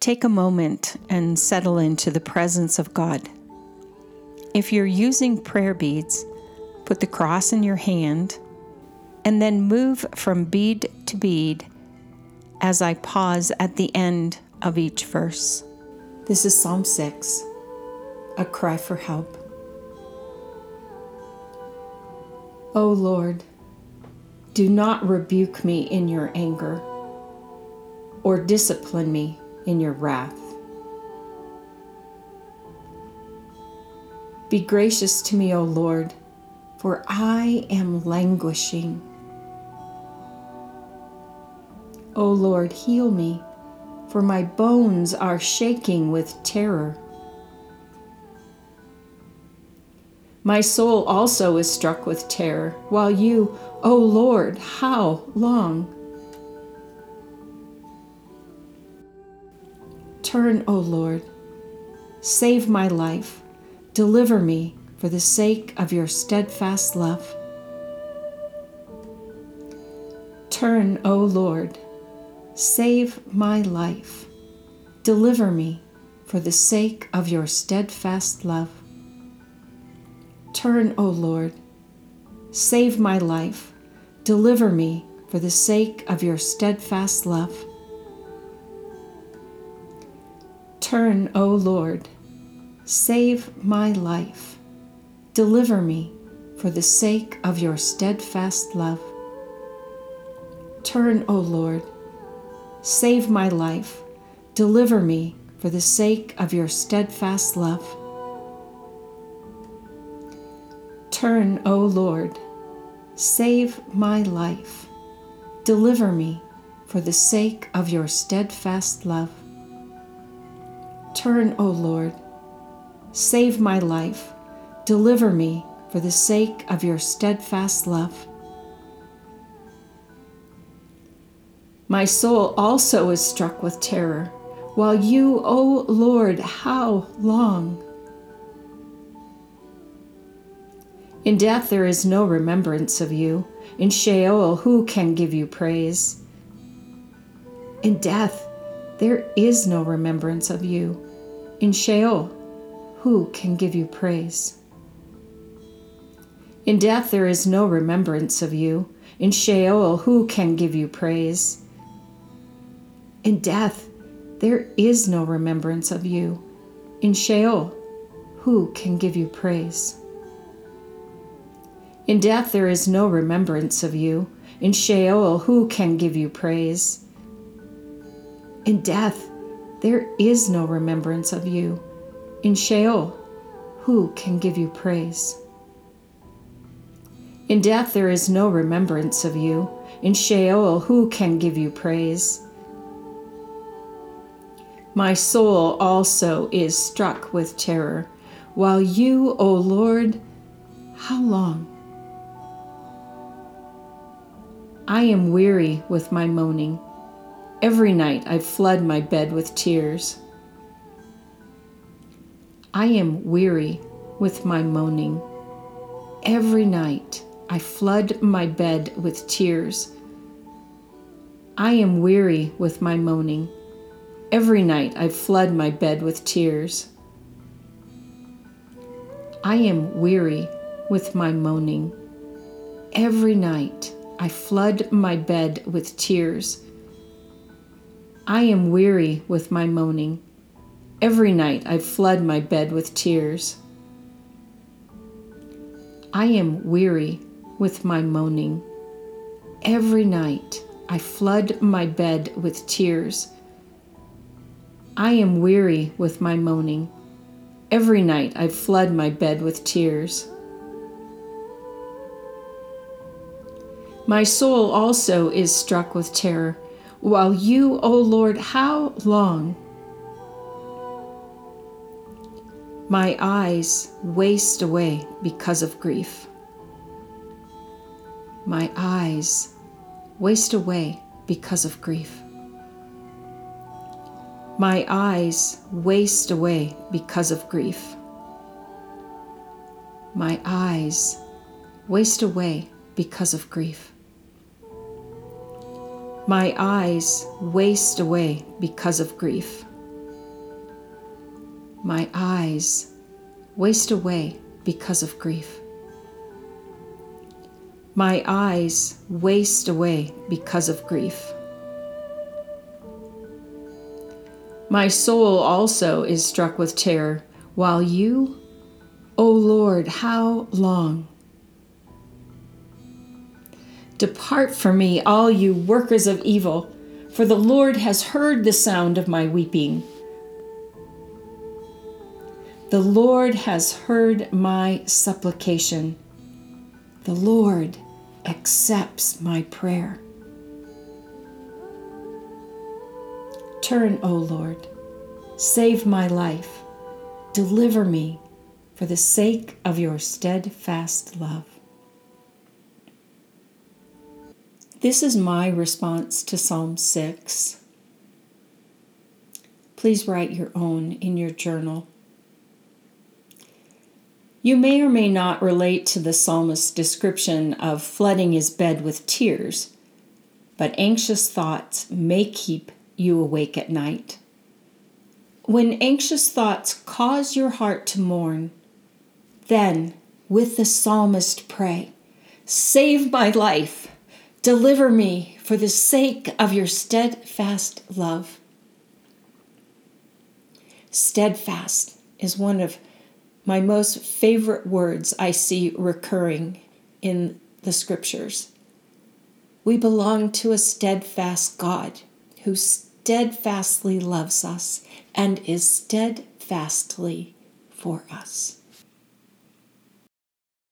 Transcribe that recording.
Take a moment and settle into the presence of God. If you're using prayer beads, put the cross in your hand and then move from bead to bead as I pause at the end of each verse. This is Psalm 6, a cry for help. O Lord, do not rebuke me in your anger or discipline me in your wrath. Be gracious to me, O Lord, for I am languishing. O Lord, heal me, for my bones are shaking with terror. My soul also is struck with terror, while you, O Lord, how long? Turn, O Lord, save my life, deliver me for the sake of your steadfast love. Turn, O Lord, save my life, deliver me for the sake of your steadfast love. Turn, O Lord, save my life, deliver me for the sake of your steadfast love. Turn, O Lord, save my life, deliver me for the sake of your steadfast love. Turn, O Lord, save my life, deliver me for the sake of your steadfast love. Turn, O Lord, save my life, deliver me for the sake of your steadfast love. Turn, O Lord, save my life, deliver me for the sake of your steadfast love. My soul also is struck with terror, while you, O Lord, how long? In death there is no remembrance of you. In Sheol, who can give you praise? In death there is no remembrance of you. In Sheol, who can give you praise? In death there is no remembrance of you. In Sheol, who can give you praise? In death there is no remembrance of you. In Sheol, who can give you praise? In death there is no remembrance of you. In Sheol, who can give you praise? In death there is no remembrance of you. In Sheol, who can give you praise? In death there is no remembrance of you. In Sheol, who can give you praise? My soul also is struck with terror, while you, O Lord, how long? I am weary with my moaning. Every night I flood my bed with tears. I am weary with my moaning. Every night I flood my bed with tears. I am weary with my moaning. Every night I flood my bed with tears. I am weary with my moaning. Every night I flood my bed with tears. I am weary with my moaning. Every night I flood my bed with tears. I am weary with my moaning. Every night I flood my bed with tears. I am weary with my moaning. Every night I flood my bed with tears. My soul also is struck with terror, while you, O Lord, how long? My eyes waste away because of grief. My eyes waste away because of grief. My eyes waste away because of grief. My eyes waste away because of grief. My eyes waste away because of grief. My eyes waste away because of grief. My eyes waste away because of grief. My soul also is struck with terror, while you, O Lord, how long? Depart from me, all you workers of evil, for the Lord has heard the sound of my weeping. The Lord has heard my supplication. The Lord accepts my prayer. Turn, O Lord, save my life, deliver me for the sake of your steadfast love. This is my response to Psalm 6. Please write your own in your journal. You may or may not relate to the psalmist's description of flooding his bed with tears, but anxious thoughts may keep you awake at night. When anxious thoughts cause your heart to mourn, then with the psalmist pray, Save my life, deliver me for the sake of your steadfast love. Steadfast is one of my most favorite words I see recurring in the scriptures. We belong to a steadfast God who steadfastly loves us and is steadfastly for us.